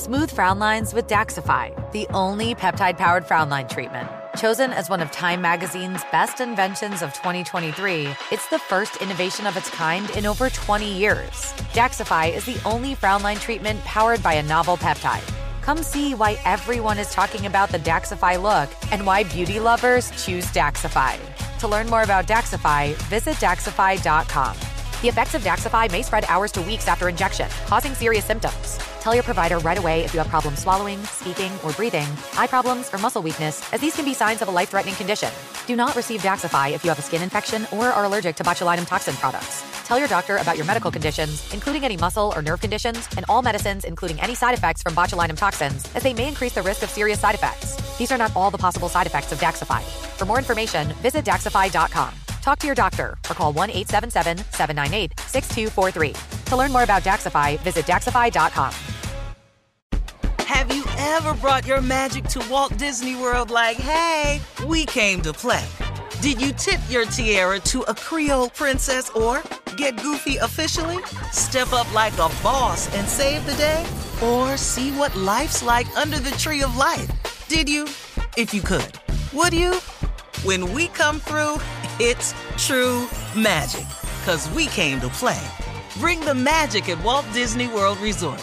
Smooth frown lines with Daxxify, the only peptide powered frown line treatment. Chosen as one of Time Magazine's best inventions of 2023, it's the first innovation of its kind in over 20 years. Daxxify is the only frown line treatment powered by a novel peptide. Come see why everyone is talking about the Daxxify look and why beauty lovers choose Daxxify. To learn more about Daxxify, visit Daxxify.com. The effects of Daxxify may spread hours to weeks after injection, causing serious symptoms. Tell your provider right away if you have problems swallowing, speaking, or breathing, eye problems, or muscle weakness, as these can be signs of a life threatening condition. Do not receive Daxxify if you have a skin infection or are allergic to botulinum toxin products. Tell your doctor about your medical conditions, including any muscle or nerve conditions, and all medicines, including any side effects from botulinum toxins, as they may increase the risk of serious side effects. These are not all the possible side effects of Daxxify. For more information, visit Daxxify.com. Talk to your doctor or call 1 877 798 6243. To learn more about Daxxify, visit Daxxify.com. Have you ever brought your magic to Walt Disney World like, hey, we came to play? Did you tip your tiara to a Creole princess or get goofy officially? Step up like a boss and save the day? Or see what life's like under the tree of life? Did you? If you could. Would you? When we come through, it's true magic. Cause we came to play. Bring the magic at Walt Disney World Resort.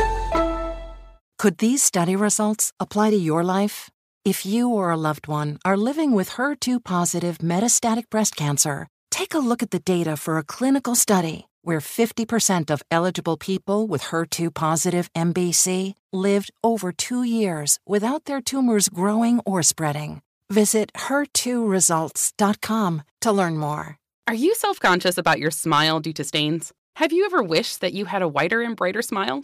Could these study results apply to your life? If you or a loved one are living with HER2 positive metastatic breast cancer, take a look at the data for a clinical study where 50% of eligible people with HER2 positive MBC lived over two years without their tumors growing or spreading. Visit HER2results.com to learn more. Are you self conscious about your smile due to stains? Have you ever wished that you had a whiter and brighter smile?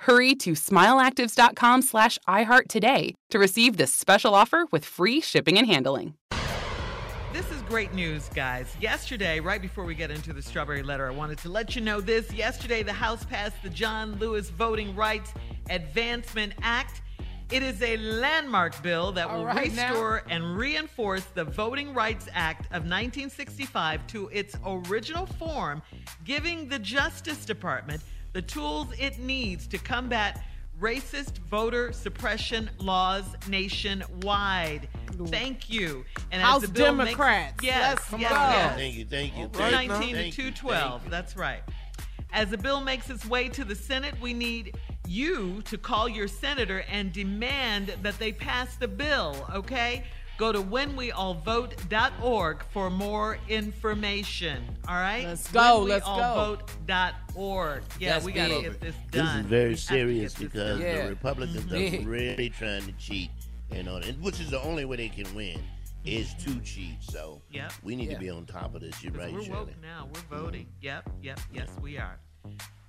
Hurry to smileactives.com slash iHeart today to receive this special offer with free shipping and handling. This is great news, guys. Yesterday, right before we get into the strawberry letter, I wanted to let you know this. Yesterday, the House passed the John Lewis Voting Rights Advancement Act. It is a landmark bill that will right, restore and reinforce the Voting Rights Act of 1965 to its original form, giving the Justice Department the tools it needs to combat racist voter suppression laws nationwide. Thank you. And House as the bill Democrats. Makes, yes, yes, yes. Thank you, thank you. Right. Thank you, 19 to 212. you. That's right. As the bill makes its way to the Senate, we need you to call your senator and demand that they pass the bill, okay? Go to whenweallvote.org for more information. All right? Let's go, let's go. Whenweallvote.org. Yeah, Yes, we got to get this This is very have serious because. Yeah. the Republicans Mhm. are really trying to cheat, you know, and which is the only way they can win is to cheat. So Yep. we need Yeah. to be on top of this. You're right, we're Shirley. woke now. We're voting. Yep, yep, yes, we are.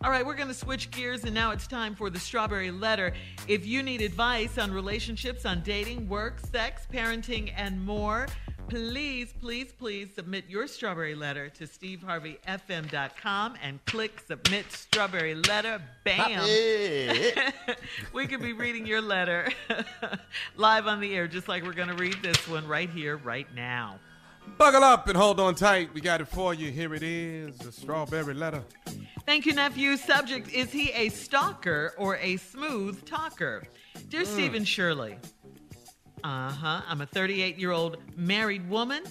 All right, we're going to switch gears, and now it's time for the strawberry letter. If you need advice on relationships, on dating, work, sex, parenting, and more, please, please, please submit your strawberry letter to steveharveyfm.com and click submit strawberry letter. Bam! We could be reading your letter live on the air, just like we're going to read this one right here, right now. Buckle up and hold on tight. We got it for you. Here it is the strawberry letter. Thank you, nephew. Subject Is he a stalker or a smooth talker? Dear Stephen Shirley, uh huh. I'm a 38 year old married woman,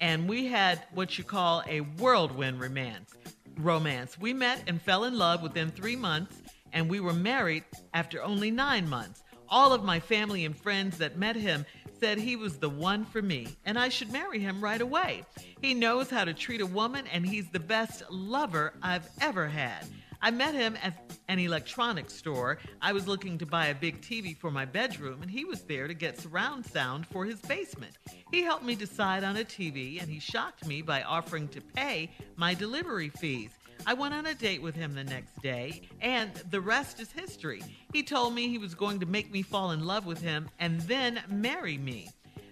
and we had what you call a whirlwind romance. Romance. We met and fell in love within three months, and we were married after only nine months. All of my family and friends that met him said he was the one for me and I should marry him right away. He knows how to treat a woman and he's the best lover I've ever had. I met him at an electronics store. I was looking to buy a big TV for my bedroom, and he was there to get surround sound for his basement. He helped me decide on a TV, and he shocked me by offering to pay my delivery fees. I went on a date with him the next day, and the rest is history. He told me he was going to make me fall in love with him and then marry me.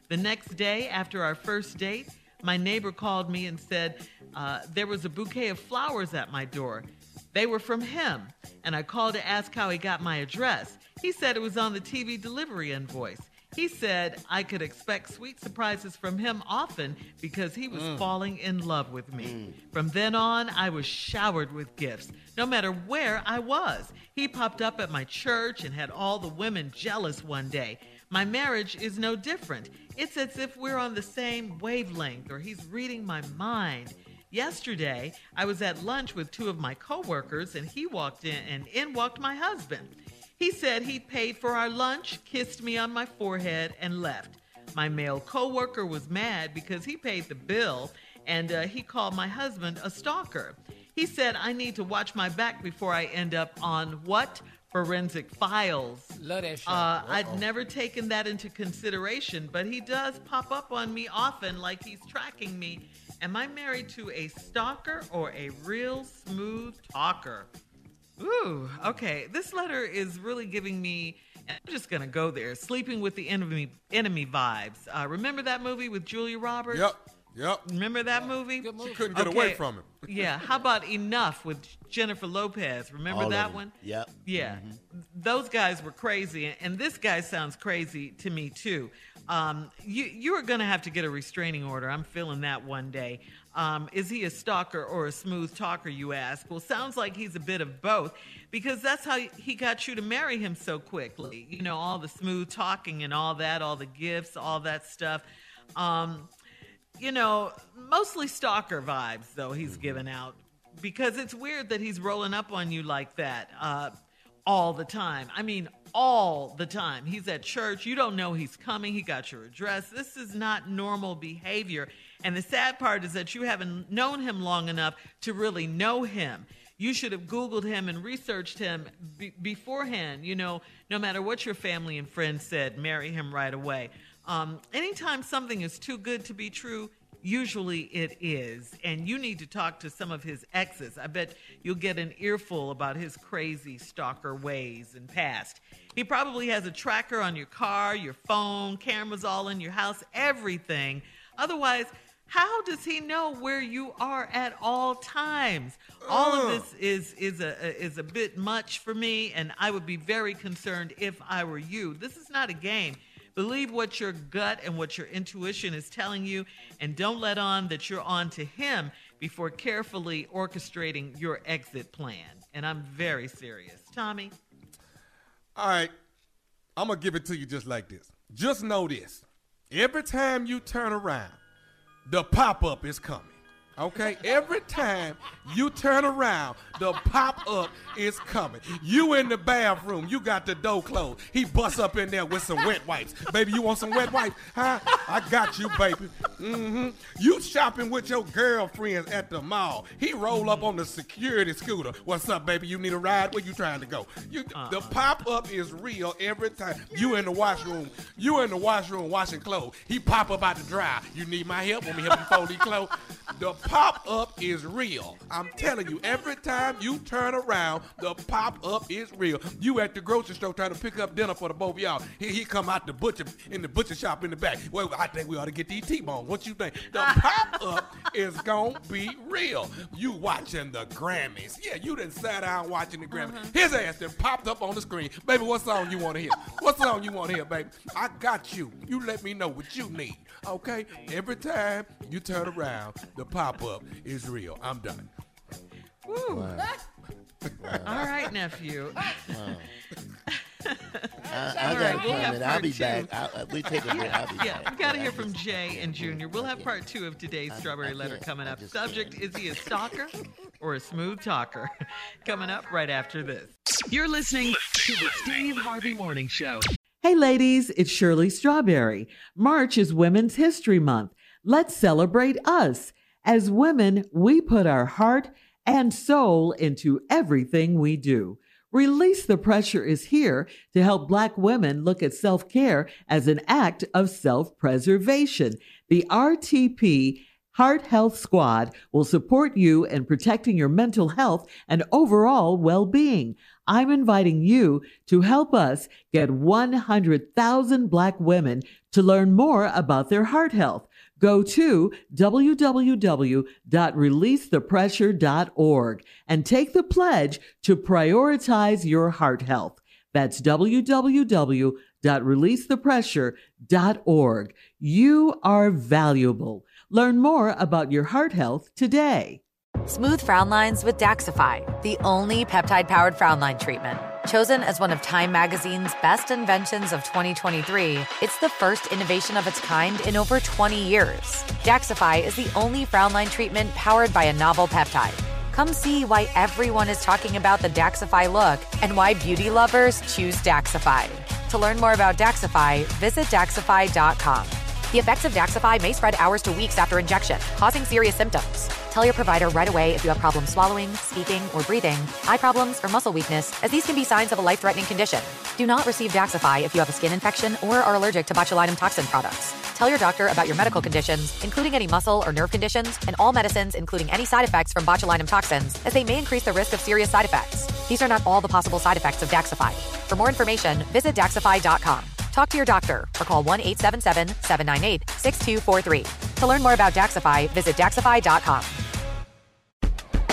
The next day, after our first date, my neighbor called me and said uh, there was a bouquet of flowers at my door. They were from him, and I called to ask how he got my address. He said it was on the TV delivery invoice. He said I could expect sweet surprises from him often because he was Mm. falling in love with me. From then on, I was showered with gifts, no matter where I was. He popped up at my church and had all the women jealous one day. My marriage is no different. It's as if we're on the same wavelength or he's reading my mind. Yesterday, I was at lunch with two of my coworkers and he walked in and in walked my husband. He said he paid for our lunch, kissed me on my forehead, and left. My male coworker was mad because he paid the bill and uh, he called my husband a stalker. He said I need to watch my back before I end up on what? Forensic files. Love that show. Uh, I'd never taken that into consideration, but he does pop up on me often like he's tracking me. Am I married to a stalker or a real smooth talker? Ooh, okay. This letter is really giving me. I'm just gonna go there. Sleeping with the enemy, enemy vibes. Uh, remember that movie with Julia Roberts? Yep. Yep. Remember that movie? She couldn't get away from him. yeah. How about Enough with Jennifer Lopez? Remember All that one? Yep. Yeah, those guys were crazy, and this guy sounds crazy to me too. Um, you you are going to have to get a restraining order. I'm feeling that one day. Um, is he a stalker or a smooth talker? You ask. Well, sounds like he's a bit of both, because that's how he got you to marry him so quickly. You know, all the smooth talking and all that, all the gifts, all that stuff. Um, you know, mostly stalker vibes though he's giving out because it's weird that he's rolling up on you like that uh, all the time. I mean, all the time. He's at church. You don't know he's coming. He got your address. This is not normal behavior. And the sad part is that you haven't known him long enough to really know him. You should have Googled him and researched him be- beforehand. You know, no matter what your family and friends said, marry him right away. Um, anytime something is too good to be true, usually it is. And you need to talk to some of his exes. I bet you'll get an earful about his crazy stalker ways and past. He probably has a tracker on your car, your phone, cameras all in your house, everything. Otherwise, how does he know where you are at all times? All of this is is a is a bit much for me, and I would be very concerned if I were you. This is not a game. Believe what your gut and what your intuition is telling you, and don't let on that you're on to him before carefully orchestrating your exit plan. And I'm very serious. Tommy? All right. I'm going to give it to you just like this. Just know this. Every time you turn around, the pop up is coming. Okay? Every time you turn around, the pop up is coming. You in the bathroom, you got the door closed. He busts up in there with some wet wipes. Baby, you want some wet wipes? Huh? I got you, baby. Mm-hmm. You shopping with your girlfriends at the mall. He roll up on the security scooter. What's up, baby? You need a ride? Where you trying to go? You, The pop up is real every time. You in the washroom. You in the washroom washing clothes. He pop up out the dryer. You need my help? Want me help you fold these clothes? The pop up is real. I'm telling you, every time you turn around, the pop up is real. You at the grocery store trying to pick up dinner for the both of y'all. He, he come out the butcher in the butcher shop in the back. Well, I think we ought to get these T-bones. What you think? The ah. pop up is gonna be real. You watching the Grammys? Yeah, you done sat down watching the Grammys. Mm-hmm. His ass then popped up on the screen. Baby, what song you want to hear? What song you want to hear, baby? I got you. You let me know what you need. Okay? Every time you turn around, the pop up is real. I'm done. Woo. All right, nephew. I, I All got right, a we'll have comment. I'll part be two. back. I, I- uh, we take a break. I'll be yeah, back. we got to hear from Jay and Junior. We'll have part two of today's Strawberry I Letter coming up. Subject can't. Is he a stalker or a smooth talker? coming up right after this. You're listening to the Steve Harvey Morning Show. Hey, ladies, it's Shirley Strawberry. March is Women's History Month. Let's celebrate us. As women, we put our heart and soul into everything we do. Release the Pressure is here to help Black women look at self care as an act of self preservation. The RTP Heart Health Squad will support you in protecting your mental health and overall well being. I'm inviting you to help us get 100,000 Black women to learn more about their heart health. Go to www.releasethepressure.org and take the pledge to prioritize your heart health. That's www.releasethepressure.org. You are valuable. Learn more about your heart health today. Smooth frown lines with Daxxify, the only peptide powered frown line treatment. Chosen as one of Time Magazine's best inventions of 2023, it's the first innovation of its kind in over 20 years. Daxxify is the only frown line treatment powered by a novel peptide. Come see why everyone is talking about the Daxxify look and why beauty lovers choose Daxxify. To learn more about Daxxify, visit Daxxify.com. The effects of Daxxify may spread hours to weeks after injection, causing serious symptoms. Tell your provider right away if you have problems swallowing, speaking, or breathing, eye problems, or muscle weakness, as these can be signs of a life threatening condition. Do not receive Daxxify if you have a skin infection or are allergic to botulinum toxin products. Tell your doctor about your medical conditions, including any muscle or nerve conditions, and all medicines, including any side effects from botulinum toxins, as they may increase the risk of serious side effects. These are not all the possible side effects of Daxxify. For more information, visit Daxxify.com. Talk to your doctor or call 1 877 798 6243. To learn more about Daxxify, visit Daxxify.com.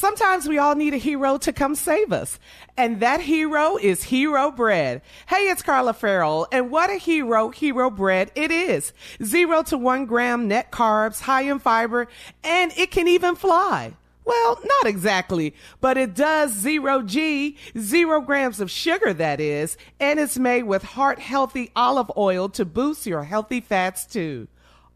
Sometimes we all need a hero to come save us. And that hero is Hero Bread. Hey, it's Carla Ferrell. And what a hero Hero Bread it is. Zero to one gram net carbs, high in fiber, and it can even fly. Well, not exactly, but it does zero G, zero grams of sugar, that is, and it's made with heart healthy olive oil to boost your healthy fats too.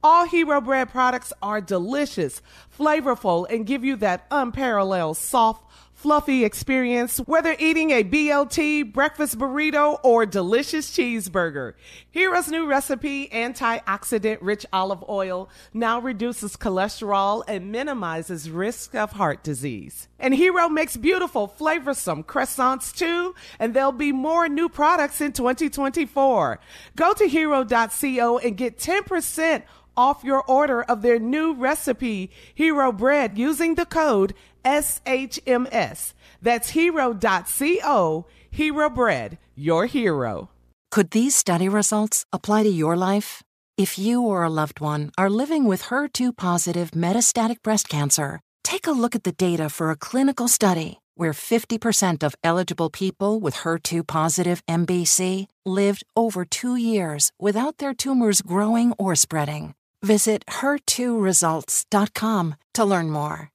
All Hero Bread products are delicious, flavorful, and give you that unparalleled soft, fluffy experience, whether eating a BLT, breakfast burrito, or delicious cheeseburger. Hero's new recipe, antioxidant rich olive oil, now reduces cholesterol and minimizes risk of heart disease. And Hero makes beautiful, flavorsome croissants too, and there'll be more new products in 2024. Go to hero.co and get 10% off your order of their new recipe, Hero Bread, using the code SHMS. That's hero.co, Hero Bread, your hero. Could these study results apply to your life? If you or a loved one are living with HER2 positive metastatic breast cancer, take a look at the data for a clinical study where 50% of eligible people with HER2 positive MBC lived over two years without their tumors growing or spreading. Visit her2results.com to learn more.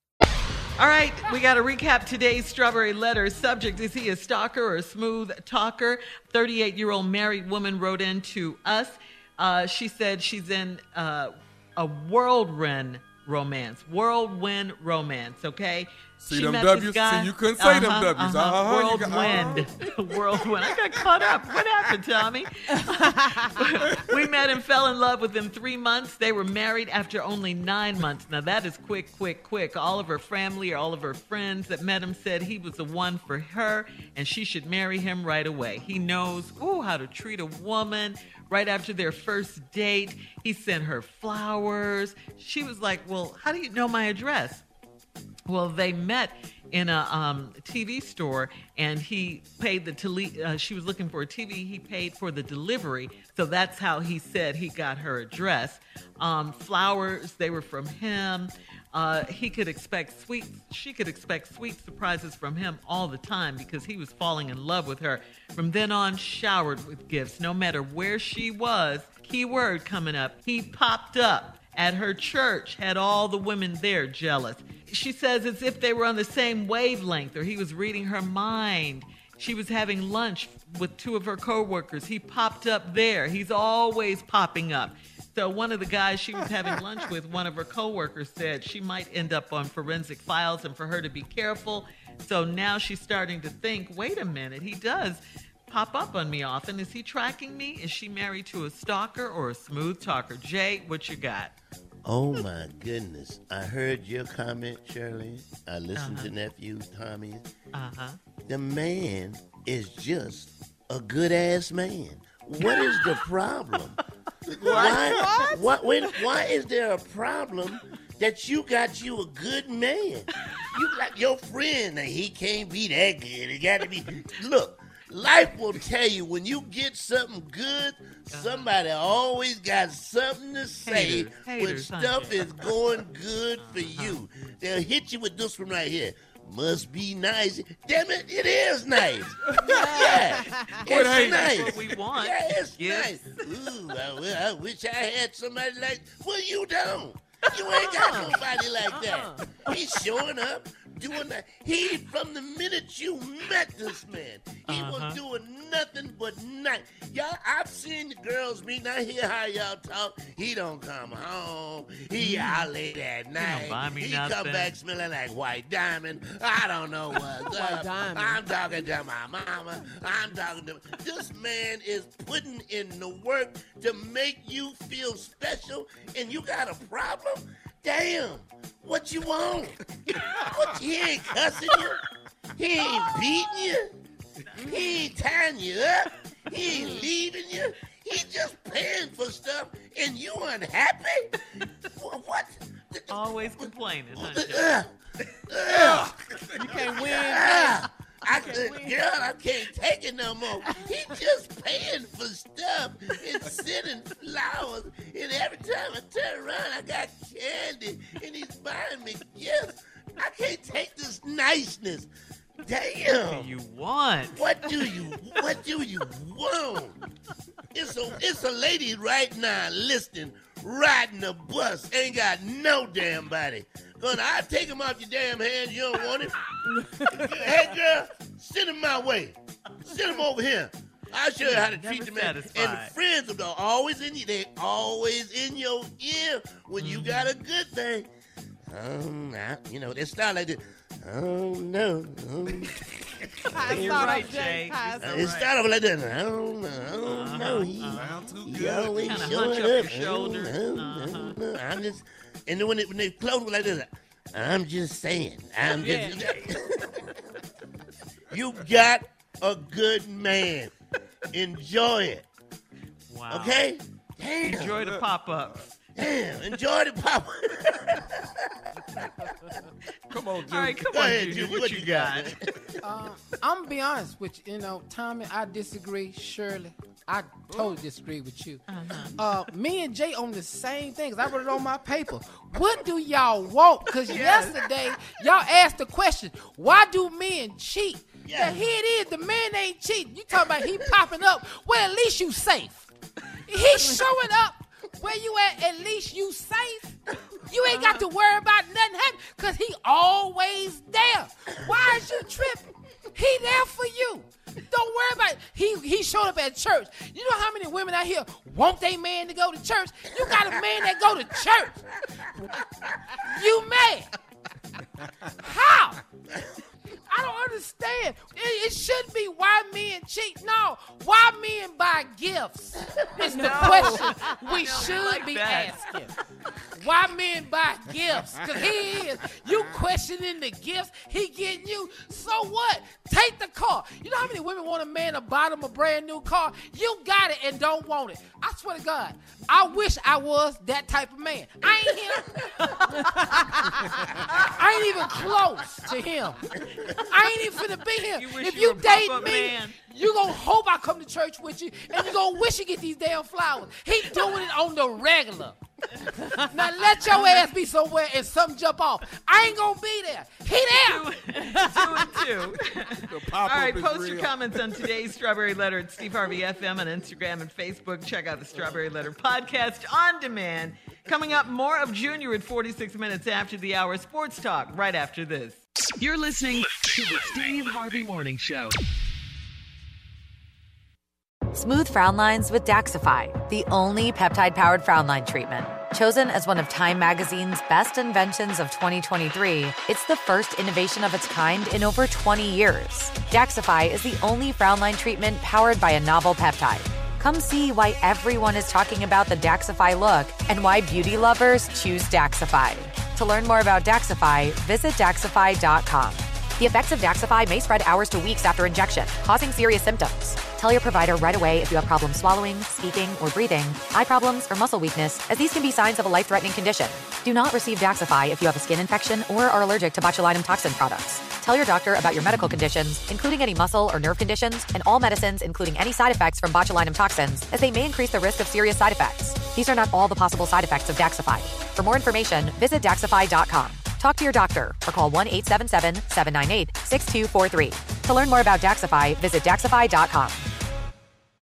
All right, we got to recap today's strawberry letter. Subject is he a stalker or a smooth talker? 38 year old married woman wrote in to us. Uh, she said she's in uh, a whirlwind romance, whirlwind romance, okay? See she them met W's? See, you couldn't say them Uh-huh, W's. uh-huh. Uh-huh, got- Whirlwind. Whirlwind. I got caught up. What happened, Tommy? we met and fell in love within three months. They were married after only nine months. Now, that is quick, quick, quick. All of her family or all of her friends that met him said he was the one for her and she should marry him right away. He knows, ooh, how to treat a woman. Right after their first date, he sent her flowers. She was like, Well, how do you know my address? Well, they met in a um, TV store, and he paid the tele- uh, she was looking for a TV. He paid for the delivery, so that's how he said he got her address. Um, flowers, they were from him. Uh, he could expect sweet, she could expect sweet surprises from him all the time because he was falling in love with her. From then on, showered with gifts, no matter where she was. Keyword coming up. He popped up at her church, had all the women there jealous. She says as if they were on the same wavelength or he was reading her mind. She was having lunch with two of her coworkers. He popped up there. He's always popping up. So one of the guys she was having lunch with, one of her coworkers said she might end up on forensic files and for her to be careful. So now she's starting to think, wait a minute, he does pop up on me often. Is he tracking me? Is she married to a stalker or a smooth talker? Jay, what you got? Oh my goodness. I heard your comment, Shirley. I listened Uh-huh. to nephew Tommy. Uh huh. The man is just a good ass man. What is the problem? Why, what? Wait, why is there a problem that you got you a good man? You got your friend, and he can't be that good. It got to be. Look, life will tell you when you get something good, somebody always got something to say Haters. when Haters, stuff is going good for you. They'll hit you with this one right here. Must be nice. Damn it, it is nice. yeah, What it's haters? nice. That's what we want. Yeah, it's Yes. nice. Ooh, I, I wish I had somebody like. Well, you don't. You ain't got uh-uh. nobody like that. Uh-uh. He's showing up, doing that. He, from the minute you met this man, he Uh-huh. was doing nothing but night. Y'all, I've seen the girls meet. I hear how y'all talk. He don't come home. He out late at night. buy me he come back smelling like white diamond. I don't know what's up. diamond. I'm talking to my mama. I'm talking to. This man is putting in the work to make you feel special, and you got a problem? Damn. What you want? what he ain't cussing you? He ain't beating you? He ain't tying you up? He ain't leaving you? He just paying for stuff, and you unhappy? Wh- what? Always complaining, huh? Jay? Ugh. Ugh. You can't win. Ah, I, girl, I can't take it no more. He just paying for stuff and sending flowers. And every time I turn around, I got candy and he's buying me gifts. I can't take this niceness. Damn. What do you want? What do you what do you want? It's a it's a lady right now listening, riding a bus, ain't got no damn body. Gonna I take him off your damn hands, you don't want him? hey girl, send him my way. Send him over here. I'll show you how to Never treat the man. And the friends are always in you, they always in your ear when you got a good thing. Um, oh, nah, you know, they start like this. Oh no. Oh, You're right, Jay. uh, it started off like that. I don't know. I don't know. He, uh-huh. Sound too he always showing up. up your I don't shoulders. know, I don't know. I'm just, uh-huh. And then when, it, when they close like this, I'm just saying. I'm just. you got a good man. Enjoy it. Wow. Okay. Damn. Enjoy the pop ups. Damn. Enjoy the pop. Up. come on, dude. All right, come Go on, ahead, Judy. Judy. What, What you you got? got? Uh, I'm gonna be honest with you. You know, Tommy, I disagree. Shirley, I totally disagree with you. Uh, me and Jay on the same things. I wrote it on my paper. What do y'all want? Because yesterday y'all asked the question, why do men cheat? Yeah, here it is. The man ain't cheating. You talking about he popping up? Well, at least you safe. He's showing up. Where you at? At least you safe. You ain't got to worry about nothing happening because he always there. Why is you tripping? He there for you. He showed up at church. You know how many women out here want they man to go to church? You got a man that go to church. You mad? How? I don't understand. It, it shouldn't be why men cheat. No, why men buy gifts is the question we should like be that. asking. why men buy gifts. Cause he is. You questioning the gifts he getting you. So what? Take the car. You know how many women want a man to buy them a brand new car? You got it and don't want it. I swear to God, I wish I was that type of man. I ain't him. I ain't even close to him. I ain't even finna be here. You if you you a date me, man. you gonna hope I come to church with you, and you gonna wish you get these damn flowers. He doing it on the regular. now let your ass be somewhere and something jump off. I ain't gonna be there. He there. Two and two. All pop-up right, is post your comments on today's Strawberry Letter at Steve Harvey FM on Instagram and Facebook. Check out the Strawberry Letter podcast on demand. Coming up, more of Junior at 46 minutes after the hour. Sports talk right after this. You're listening to the Steve Harvey Morning Show. Smooth frown lines with Daxxify, the only peptide powered frown line treatment. Chosen as one of Time Magazine's best inventions of 2023, it's the first innovation of its kind in over 20 years. Daxxify is the only frown line treatment powered by a novel peptide. Come see why everyone is talking about the Daxxify look and why beauty lovers choose Daxxify. To learn more about Daxxify, visit Daxxify.com. The effects of Daxxify may spread hours to weeks after injection, causing serious symptoms. Tell your provider right away if you have problems swallowing, speaking, or breathing, eye problems, or muscle weakness, as these can be signs of a life threatening condition. Do not receive Daxxify if you have a skin infection or are allergic to botulinum toxin products. Tell your doctor about your medical conditions, including any muscle or nerve conditions, and all medicines, including any side effects from botulinum toxins, as they may increase the risk of serious side effects. These are not all the possible side effects of Daxxify. For more information, visit Daxxify.com. Talk to your doctor or call 1 877 798 6243. To learn more about Daxxify, visit Daxxify.com.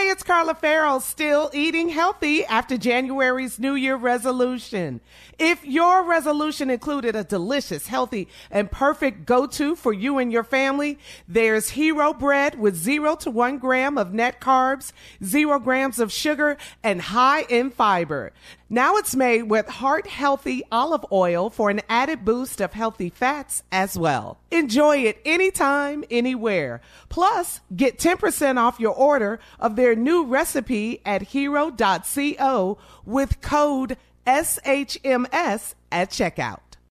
Hey, it's Carla Ferrell, still eating healthy after January's New Year resolution. If your resolution included a delicious, healthy, and perfect go-to for you and your family, there's Hero Bread with zero to one gram of net carbs, zero grams of sugar, and high in fiber. Now it's made with heart healthy olive oil for an added boost of healthy fats as well. Enjoy it anytime, anywhere. Plus, get 10% off your order of their new recipe at hero.co with code SHMS at checkout.